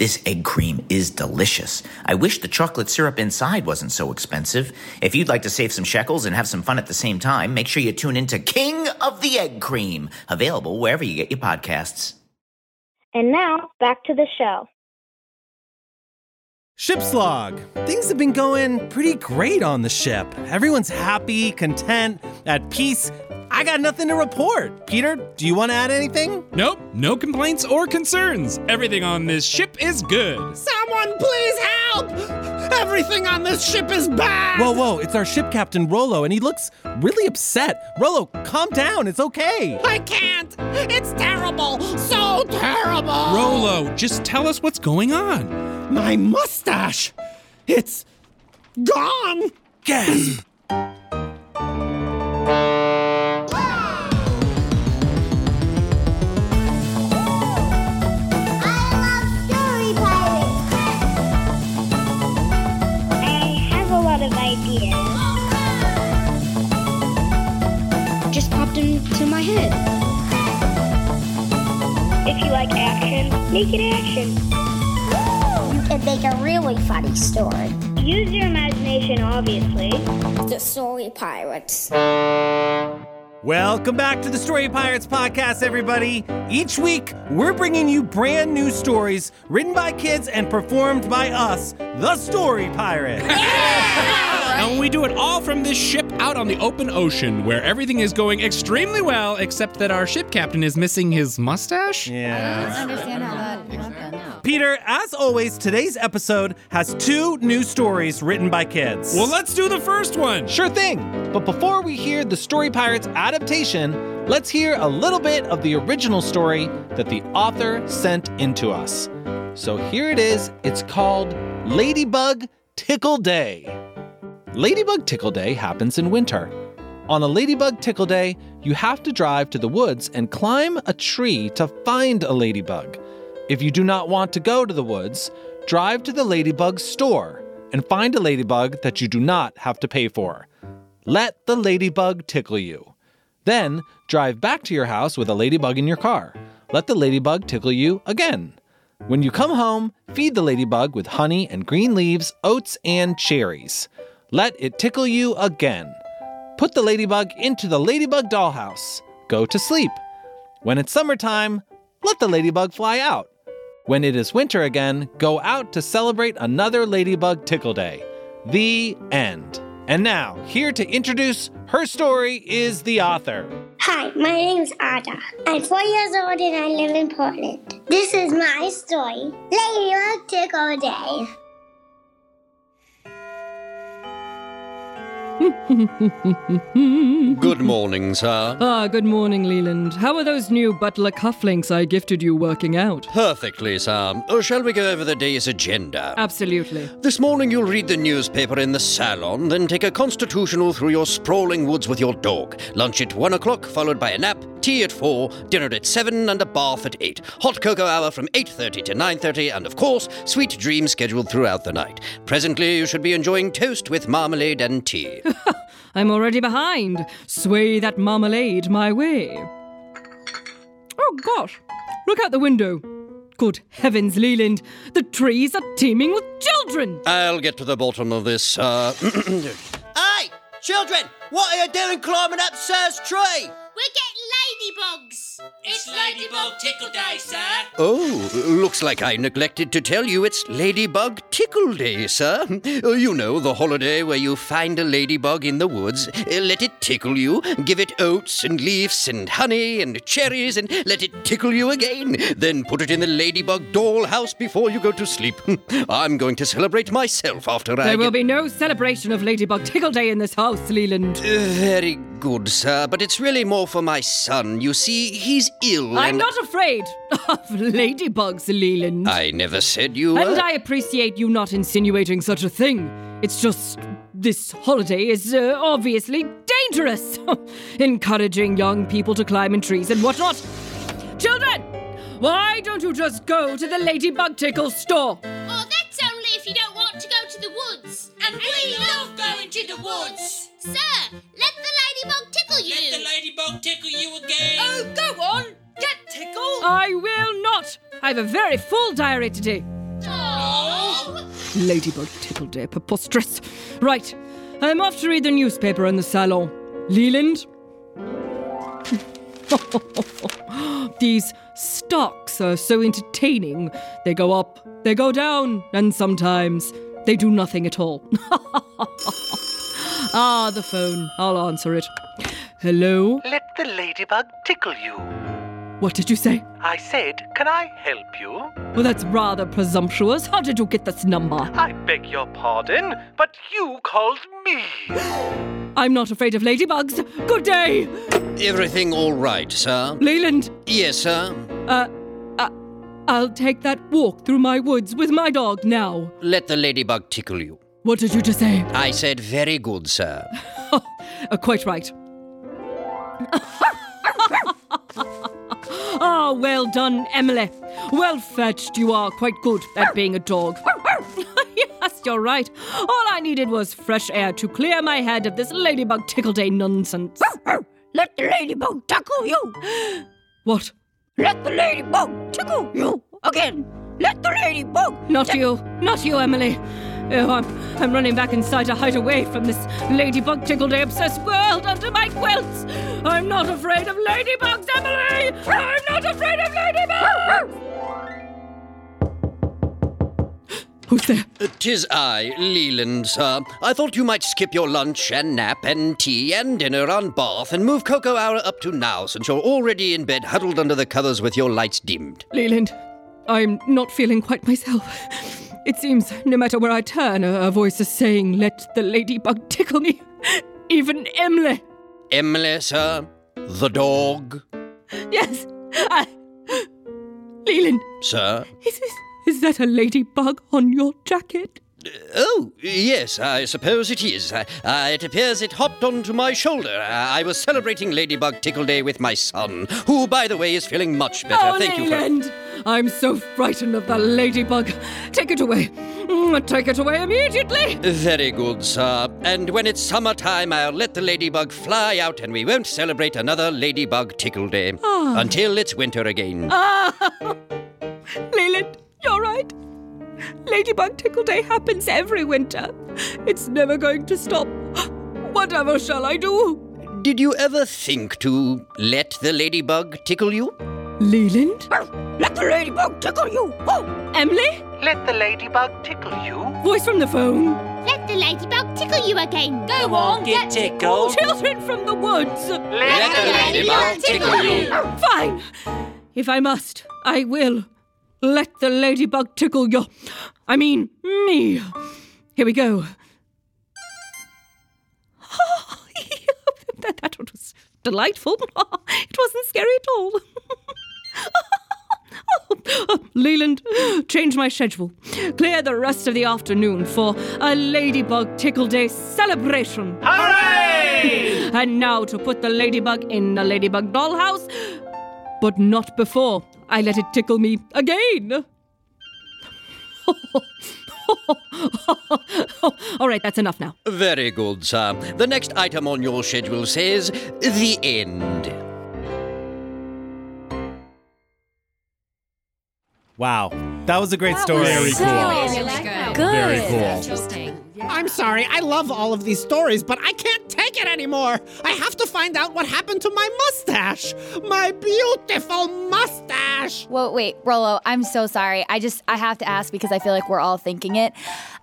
This egg cream is delicious. I wish the chocolate syrup inside wasn't so expensive. If you'd like to save some shekels and have some fun at the same time, make sure you tune in to King of the Egg Cream, available wherever you get your podcasts. And now back to the show. Ship's log. Things have been going pretty great on the ship. Everyone's happy, content, at peace. I got nothing to report. Peter, do you want to add anything? Nope, no complaints or concerns. Everything on this ship is good. Someone please help! Everything on this ship is bad! Whoa, whoa, it's our ship captain Rolo, and he looks really upset. Rolo, calm down, it's okay. I can't! It's terrible! So terrible! Rolo, just tell us what's going on. My mustache! It's gone! Gasp! you like action, make it action. You can make a really funny story. Use your imagination, obviously. The Story Pirates. Welcome back to the Story Pirates podcast, everybody. Each week, we're bringing you brand new stories written by kids and performed by us, the Story Pirates. And we do it all from this ship out on the open ocean, where everything is going extremely well, except that our ship captain is missing his mustache. Yeah. understand how that happened. Peter, as always, today's episode has two new stories written by kids. Well, let's do the first one. Sure thing. But before we hear the Story Pirates adaptation, let's hear a little bit of the original story that the author sent into us. So here it is. It's called Ladybug Tickle Day. Ladybug Tickle Day happens in winter. On a Ladybug Tickle Day, you have to drive to the woods and climb a tree to find a ladybug. If you do not want to go to the woods, drive to the ladybug store and find a ladybug that you do not have to pay for. Let the ladybug tickle you. Then drive back to your house with a ladybug in your car. Let the ladybug tickle you again. When you come home, feed the ladybug with honey and green leaves, oats, and cherries. Let it tickle you again. Put the ladybug into the ladybug dollhouse. Go to sleep. When it's summertime, let the ladybug fly out. When it is winter again, go out to celebrate another ladybug tickle day. The end. And now, here to introduce her story is the author. Hi, my name is Ada. I'm four years old and I live in Portland. This is my story. Ladybug Tickle Day. Good morning, sir. Ah, good morning, Leland. How are those new butler cufflinks I gifted you working out? Perfectly, sir. Oh, shall we go over the day's agenda? Absolutely. This morning you'll read the newspaper in the salon, then take a constitutional through your sprawling woods with your dog. Lunch at one o'clock, followed by a nap, tea at four, dinner at seven, and a bath at eight. Hot cocoa hour from 8.30 to 9.30, and of course, sweet dreams scheduled throughout the night. Presently, you should be enjoying toast with marmalade and tea. I'm already behind. Sway that marmalade my way. Oh, gosh. Look out the window. Good heavens, Leland. The trees are teeming with children. I'll get to the bottom of this, uh... Hey, children, what are you doing climbing up Sir's tree? We're getting ladybugs. It's Ladybug Tickle Day, sir. Oh, looks like I neglected to tell you it's Ladybug Tickle Day, sir. You know, the holiday where you find a ladybug in the woods, let it tickle you, give it oats and leaves and honey and cherries, and let it tickle you again. Then put it in the ladybug dollhouse before you go to sleep. I'm going to celebrate myself after I There will get- be no celebration of Ladybug Tickle Day in this house, Leland. Uh, Very good, sir, but it's really more for my son. You see, he's ill. I'm not afraid of ladybugs, Leland. I never said you were. And I appreciate you not insinuating such a thing. It's just this holiday is uh, obviously dangerous, encouraging young people to climb in trees and whatnot. Children, why don't you just go to the Ladybug Tickle store? Oh, that's only if you don't want to go to the woods. And, we love going to the woods. Sir, let the ladybug tickle you. Let the ladybug tickle you again. Oh, go on. Get tickled. I will not. I have a very full diary today. Oh. Ladybug Tickle Day, preposterous. Right, I'm off to read the newspaper in the salon. Leland? These stocks are so entertaining. They go up, they go down, and sometimes they do nothing at all. ah, the phone. I'll answer it. Hello? Let the ladybug tickle you. What did you say? I said, can I help you? Well, that's rather presumptuous. How did you get this number? I beg your pardon, but you called me. I'm not afraid of ladybugs. Good day. Everything all right, sir? Leland. Yes, sir. Uh, uh, I'll take that walk through my woods with my dog now. Let the ladybug tickle you. What did you just say? I said very good, sir. Uh, quite right. Ah, well done, Emily. Well fetched. You are quite good at being a dog. yes, you're right. All I needed was fresh air to clear my head of this ladybug tickle day nonsense. Let the ladybug tickle you. What? Let the ladybug tickle you again. Let the ladybug. Not you. Not you, Emily. Oh, I'm, I'm running back inside to hide away from this ladybug tickle obsessed world under my quilts. I'm not afraid of ladybugs, Emily. I'm not afraid of ladybugs. Who's there? Tis I, Leland, sir. I thought you might skip your lunch and nap and tea and dinner on bath and move cocoa hour up to now since you're already in bed huddled under the covers with your lights dimmed. Leland, I'm not feeling quite myself. It seems no matter where I turn, a, voice is saying, Let the ladybug tickle me. Even Emily. Emily, sir? The dog? Yes, I. Leland, Sir? is, is, is that a ladybug on your jacket? Oh, yes, I suppose it is. Uh, it appears it hopped onto my shoulder. Uh, I was celebrating Ladybug Tickle Day with my son, who, by the way, is feeling much better. oh, Thank you for. I'm so frightened of the ladybug. Take it away. Mm, Take it away immediately. Very good, sir. And when it's summertime, I'll let the ladybug fly out and we won't celebrate another Ladybug Tickle Day. Ah. Until it's winter again. Ah! Leland, you're right. Ladybug Tickle Day happens every winter. It's never going to stop. Whatever shall I do? Did you ever think to let the ladybug tickle you? Leland? Let the ladybug tickle you. Oh. Emily? Let the ladybug tickle you. Voice from the phone. Let the ladybug tickle you again. Go Come on, get tickled. Children from the woods. Let the ladybug tickle you. Fine. If I must, I will. Let the ladybug tickle you. I mean, me. Here we go. That was delightful. it wasn't scary at all. Oh, Leland, change my schedule. Clear the rest of the afternoon for a Ladybug Tickle Day celebration. Hooray! and now to put the ladybug in the ladybug dollhouse, but not before I let it tickle me again. All right, that's enough now. Very good, sir. The next item on your schedule says the end. Wow, that was a great That story. was Very so cool. Good. Very cool. I'm sorry, I love all of these stories, but I can't take it anymore. I have to find out what happened to my mustache. My beautiful mustache. Whoa, wait, Rolo, I'm so sorry. I just I have to ask because I feel like we're all thinking it.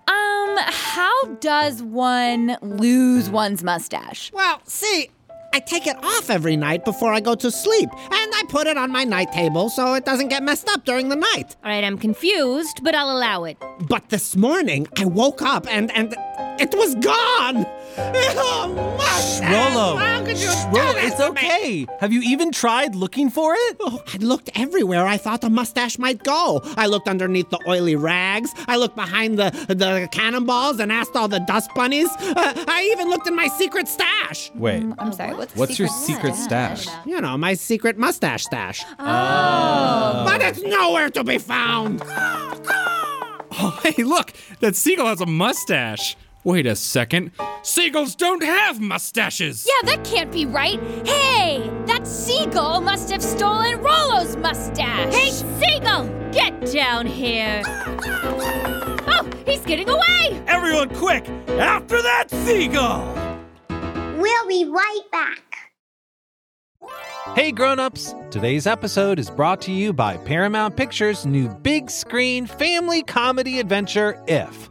Um, how does one lose one's mustache? Well, see, I take it off every night before I go to sleep, and I put it on my night table so it doesn't get messed up during the night. All right, I'm confused, but I'll allow it. But this morning, I woke up and and it was gone. Oh, mustache! Rolo, How could you do Rolo, this it's to me? okay. Have you even tried looking for it? Oh, I looked everywhere I thought the mustache might go. I looked underneath the oily rags. I looked behind the, the cannonballs and asked all the dust bunnies. Uh, I even looked in my secret stash. Wait, I'm sorry, what's what's your secret stash? You know, my secret mustache stash. Oh. But it's nowhere to be found. Oh, hey, look, that seagull has a mustache. Wait a second. Seagulls don't have mustaches. Yeah, that can't be right. Hey, that seagull must have stolen Rolo's mustache. Hey, Seagull, get down here. Oh, he's getting away. Everyone, quick! After that seagull! We'll be right back. Hey grown-ups! Today's episode is brought to you by Paramount Pictures' new big screen family comedy adventure If.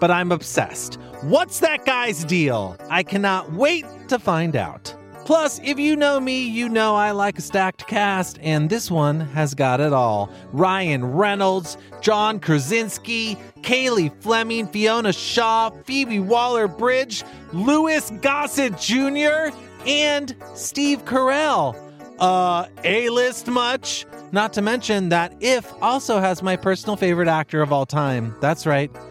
but I'm obsessed. What's that guy's deal? I cannot wait to find out. Plus, if you know me, you know I like a stacked cast, and this one has got it all. Ryan Reynolds, John Krasinski, Cailey Fleming, Fiona Shaw, Phoebe Waller Bridge, Louis Gossett Jr., and Steve Carell. Uh, A list much? Not to mention that If also has my personal favorite actor of all time. That's right,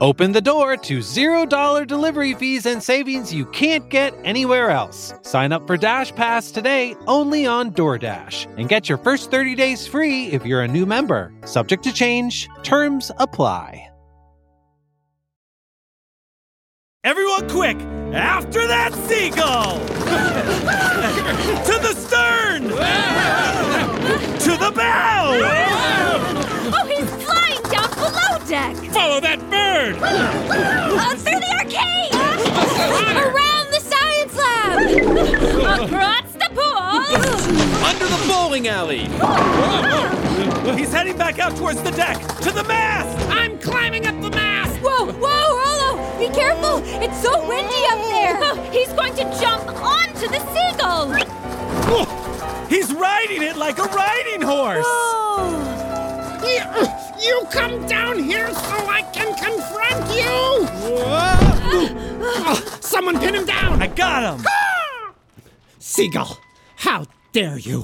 Open the door to $0 delivery fees and savings you can't get anywhere else. Sign up for Dash Pass today only on DoorDash and get your first 30 days free if you're a new member. Subject to change, terms apply. Everyone, quick! After that seagull! to the stern! to the bow! Oh, he's flying down below deck! Follow that bird! Uh, through the arcade! Around the science lab! Across the pool! Under the bowling alley! He's heading back out towards the deck! To the mast! I'm climbing up the mast! Whoa, whoa, Rolo! Be careful! It's so windy up there! Oh, he's going to jump onto the seagull! He's riding it like a riding horse! You, you come down here so I can confront you! Oh, someone pin him down! I got him! Seagull, how dare you?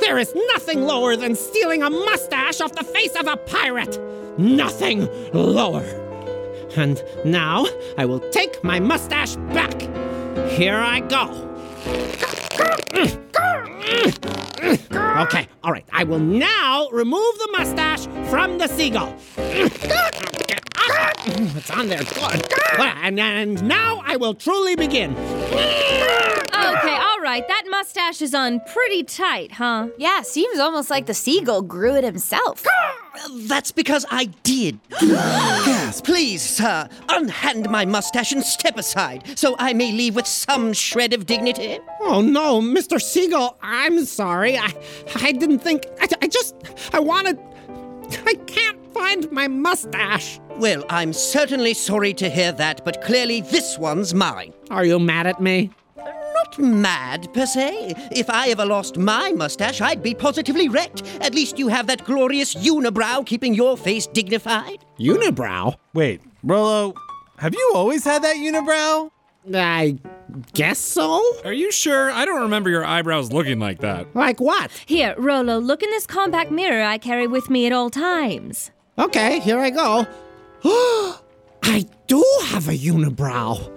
There is nothing lower than stealing a mustache off the face of a pirate! Nothing lower! And now I will take my mustache back. Here I go. Okay, all right. I will now remove the mustache from the seagull. It's on there. And, and now I will truly begin. Okay, all right. That mustache is on pretty tight, huh? Yeah, seems almost like the seagull grew it himself. That's because I did. yes, please, sir, unhand my mustache and step aside so I may leave with some shred of dignity. Oh no, Mr. Seagull, I'm sorry. I I didn't think I, I just I wanted I can't find my mustache. Well, I'm certainly sorry to hear that, but clearly this one's mine. Are you mad at me? Not mad, per se. If I ever lost my mustache, I'd be positively wrecked. At least you have that glorious unibrow keeping your face dignified. Unibrow? Wait, Rolo, have you always had that unibrow? I guess so. Are you sure? I don't remember your eyebrows looking like that. Like what? Here, Rolo, look in this compact mirror I carry with me at all times. Okay, here I go. I do have a unibrow.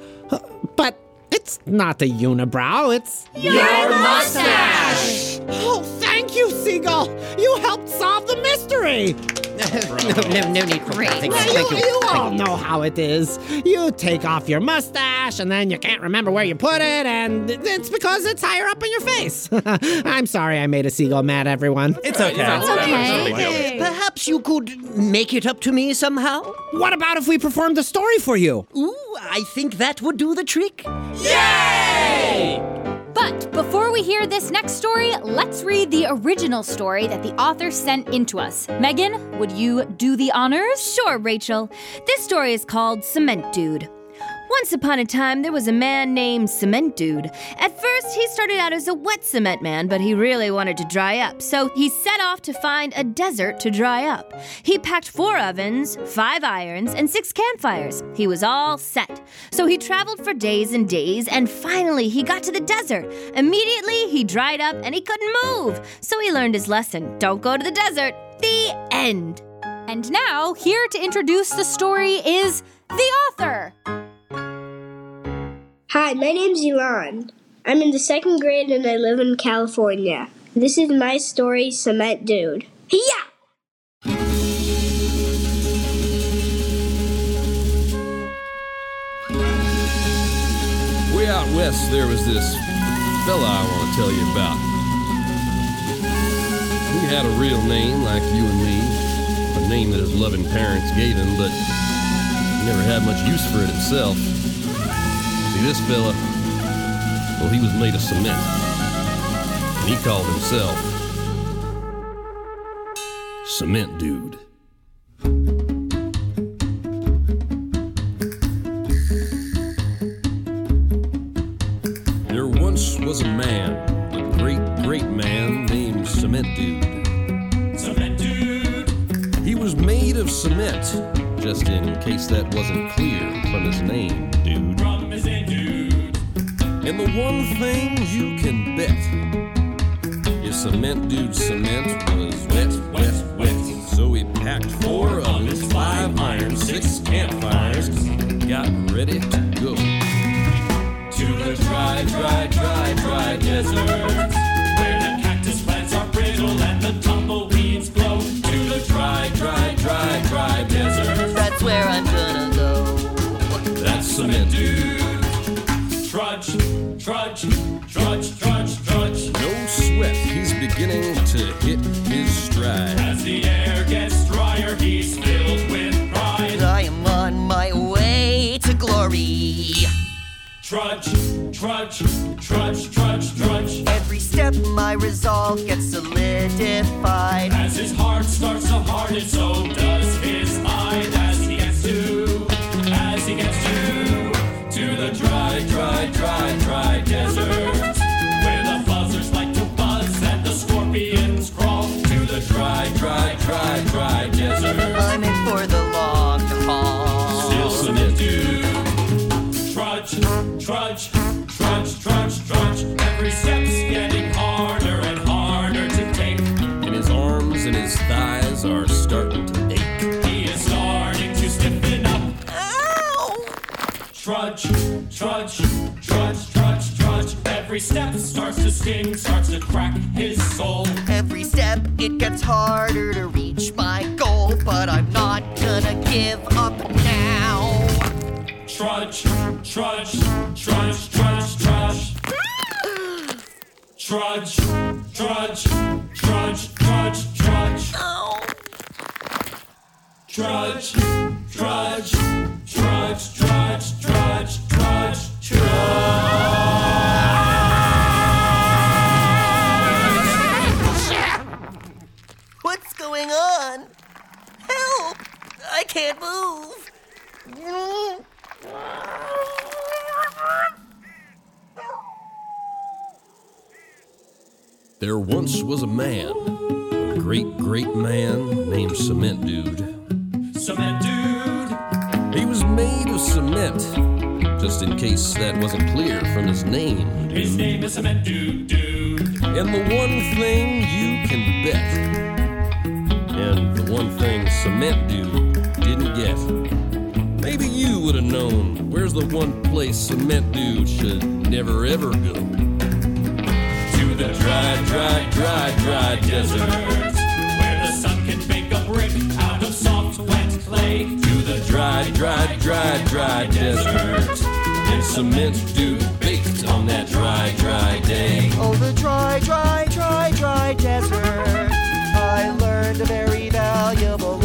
But it's not a unibrow, it's. Your mustache! Oh, thank you, Seagull! You helped solve the mystery! no, no, no need for thank you. Thank you, you. you Thank all know how it is. You take off your mustache and then you can't remember where you put it, and it's because it's higher up in your face. I'm sorry I made a seagull mad, everyone. It's okay. It's okay. Perhaps you could make it up to me somehow? What about if we performed the story for you? Ooh, I think that would do the trick. But before we hear this next story, let's read the original story that the author sent into us. Megan, would you do the honors? Sure, Rachel. This story is called Cement Dude. Once upon a time, there was a man named Cement Dude. At first, he started out as a wet cement man, but he really wanted to dry up, so he set off to find a desert to dry up. He packed four ovens, five irons, and six campfires. He was all set. So he traveled for days and days, and finally, he got to the desert. Immediately, he dried up and he couldn't move. So he learned his lesson don't go to the desert. The end. And now, here to introduce the story is the author. Hi, my name's Elon. I'm in the second grade and I live in California. This is my story, Cement Dude. Yeah! Way out west, there was this fella I want to tell you about. He had a real name like you and me, a name that his loving parents gave him, but he never had much use for it himself. See, this fella, well, he was made of cement, and he called himself Cement Dude. There once was a man, a great, great man named Cement Dude. Cement dude. He was made of cement, just in case that wasn't clear from his name, dude. And the one thing you can bet, your Cement Dude's cement was wet, wet, wet, so he packed four of his five iron, six campfires got ready to go. To the dry, dry, dry, dry deserts. Where the cactus plants are brittle and the tumbleweeds grow. To the dry, dry, dry, dry deserts. That's where I'm gonna go. That's cement dude. Trudge, trudge, trudge, trudge, trudge. No sweat, he's beginning to hit his stride. As the air gets drier, he's filled with pride. I am on my way to glory. Trudge, trudge, trudge, trudge, trudge. Every step my resolve gets solidified. As his heart starts to harden, so does starts to starts to crack his soul. Every step it gets harder to reach my goal, but I'm not gonna give up now. Trudge, trudge, trudge, trudge, trudge. Trudge, trudge, trudge, trudge, trudge. Trudge, trudge, trudge, trudge, trudge, trudge, move. There once was a man, a great, great man named Cement Dude. Cement Dude. He was made of cement, just in case that wasn't clear from his name. His name is Cement Dude, dude. And the one thing you can bet, and the one thing Cement Dude didn't get. Maybe you would have known where's the one place Cement Dude should never ever go. To the dry, dry, dry, dry deserts. Where the sun can make a brick out of soft, wet clay. To the dry, dry, dry, dry desert. And Cement Dude baked on that dry, dry day. Oh, the dry, dry, dry, dry desert. I learned a very valuable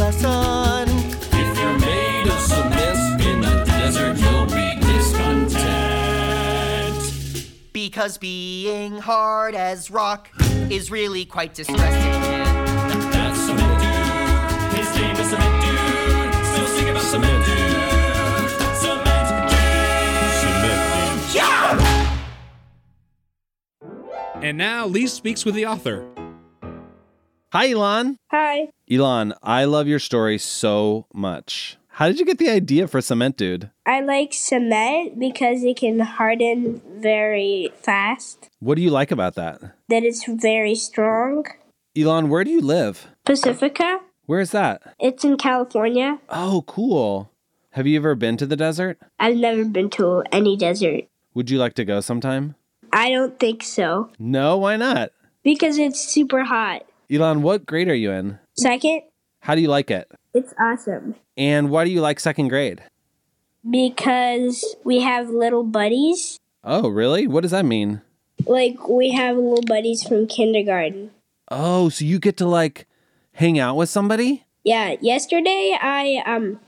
Because being hard as rock is really quite distressing. That's Cement Dude. His name is Cement Dude. Still sing about Cement Dude. Cement Dude. Yeah! And now Lee speaks with the author. Hi, Elon. Hi. Elon, I love your story so much. How did you get the idea for Cement Dude? I like cement because it can harden very fast, What do you like about that? that it's very strong. Elon, where do you live? Pacifica, Where is that? it's in California. Oh, cool. Have you ever been to the desert? I've never been to any desert. Would you like to go sometime? I don't think so No, why not? because it's super hot. Elon, what grade are you in? Second, How do you like it? It's awesome And why do you like second grade? because we have little buddies. Oh, really? What does that mean? Like we have little buddies from kindergarten. Oh, so you get to like hang out with somebody? Yeah, yesterday I um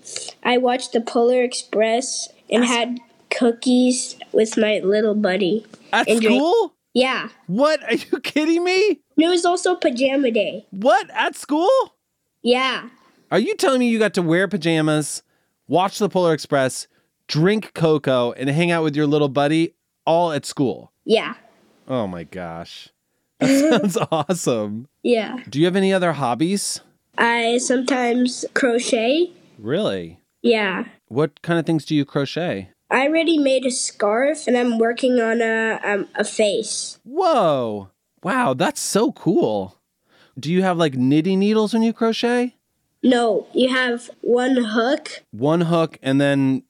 I watched the Polar Express and had cookies with my little buddy. At And drank- school? Yeah. What? Are you kidding me? It was also pajama day. What? At school? Yeah. Are you telling me you got to wear pajamas, watch the Polar Express, drink cocoa, and hang out with your little buddy all at school? Yeah. Oh my gosh. That sounds awesome. Yeah. Do you have any other hobbies? I sometimes crochet. Really? Yeah. What kind of things do you crochet? I already made a scarf and I'm working on a um, a face. Whoa. Wow, that's so cool. Do you have like knitting needles when you crochet? No, you have one hook. One hook, and then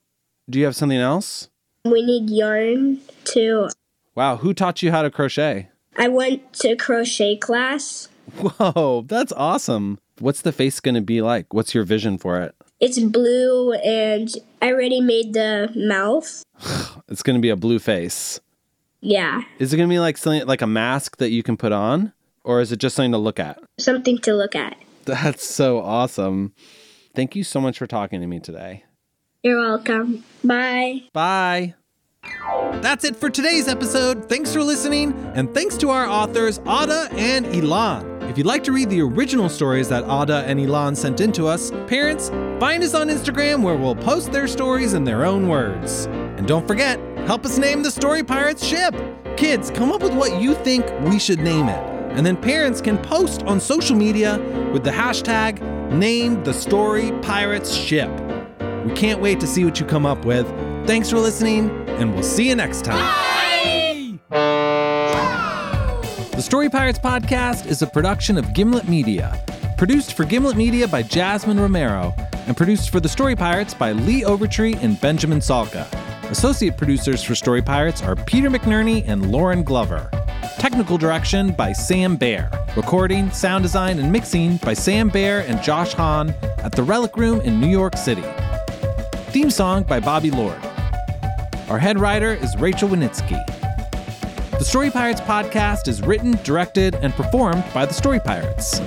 do you have something else? We need yarn too. Wow, who taught you how to crochet? I went to crochet class. Whoa, that's awesome. What's the face going to be like? What's your vision for it? It's blue, and I already made the mouth. It's going to be a blue face. Yeah, Is it going to be like something like a mask that you can put on or is it just something to look at? something to look at. That's so awesome. Thank you so much for talking to me today. You're welcome. Bye. Bye. That's it for today's episode. Thanks for listening, and thanks to our authors, Ada and Elan. If you'd like to read the original stories that Ada and Elan sent in to us, parents, find us on Instagram where we'll post their stories in their own words. And don't forget, help us name the Story Pirates ship. Kids, come up with what you think we should name it. And then parents can post on social media with the hashtag Name the Story Pirates Ship. We can't wait to see what you come up with. Thanks for listening, and we'll see you next time. The Story Pirates podcast is a production of Gimlet Media. Produced for Gimlet Media by Jasmine Romero, and produced for The Story Pirates by Lee Overtree and Benjamin Salka. Associate producers for Story Pirates are Peter McNerney and Lauren Glover. Technical direction by Sam Baer. Recording, sound design, and mixing by Sam Baer and Josh Hahn at the Relic Room in New York City. Theme song by Bobby Lord. Our head writer is Rachel Winitsky. The Story Pirates podcast is written, directed, and performed by the Story Pirates.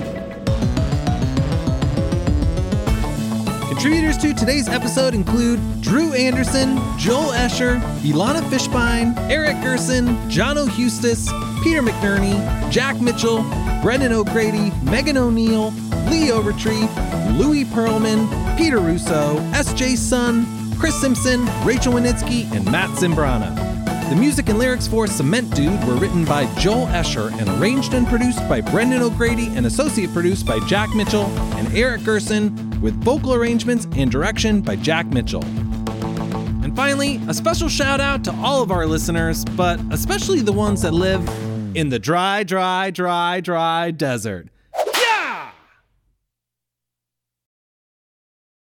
Contributors to today's episode include Drew Anderson, Joel Escher, Ilana Fishbein, Eric Gerson, John O'Hustis, Peter McNerney, Jack Mitchell, Brendan O'Grady, Megan O'Neill, Lee Overtree, Louis Perlman, Peter Russo, S.J. Sun, Chris Simpson, Rachel Winitsky, and Matt Zimbrana. The music and lyrics for Cement Dude were written by Joel Escher and arranged and produced by Brendan O'Grady and associate produced by Jack Mitchell and Eric Gerson, with vocal arrangements and direction by Jack Mitchell. And finally, a special shout out to all of our listeners, but especially the ones that live in the dry, dry, dry, dry desert.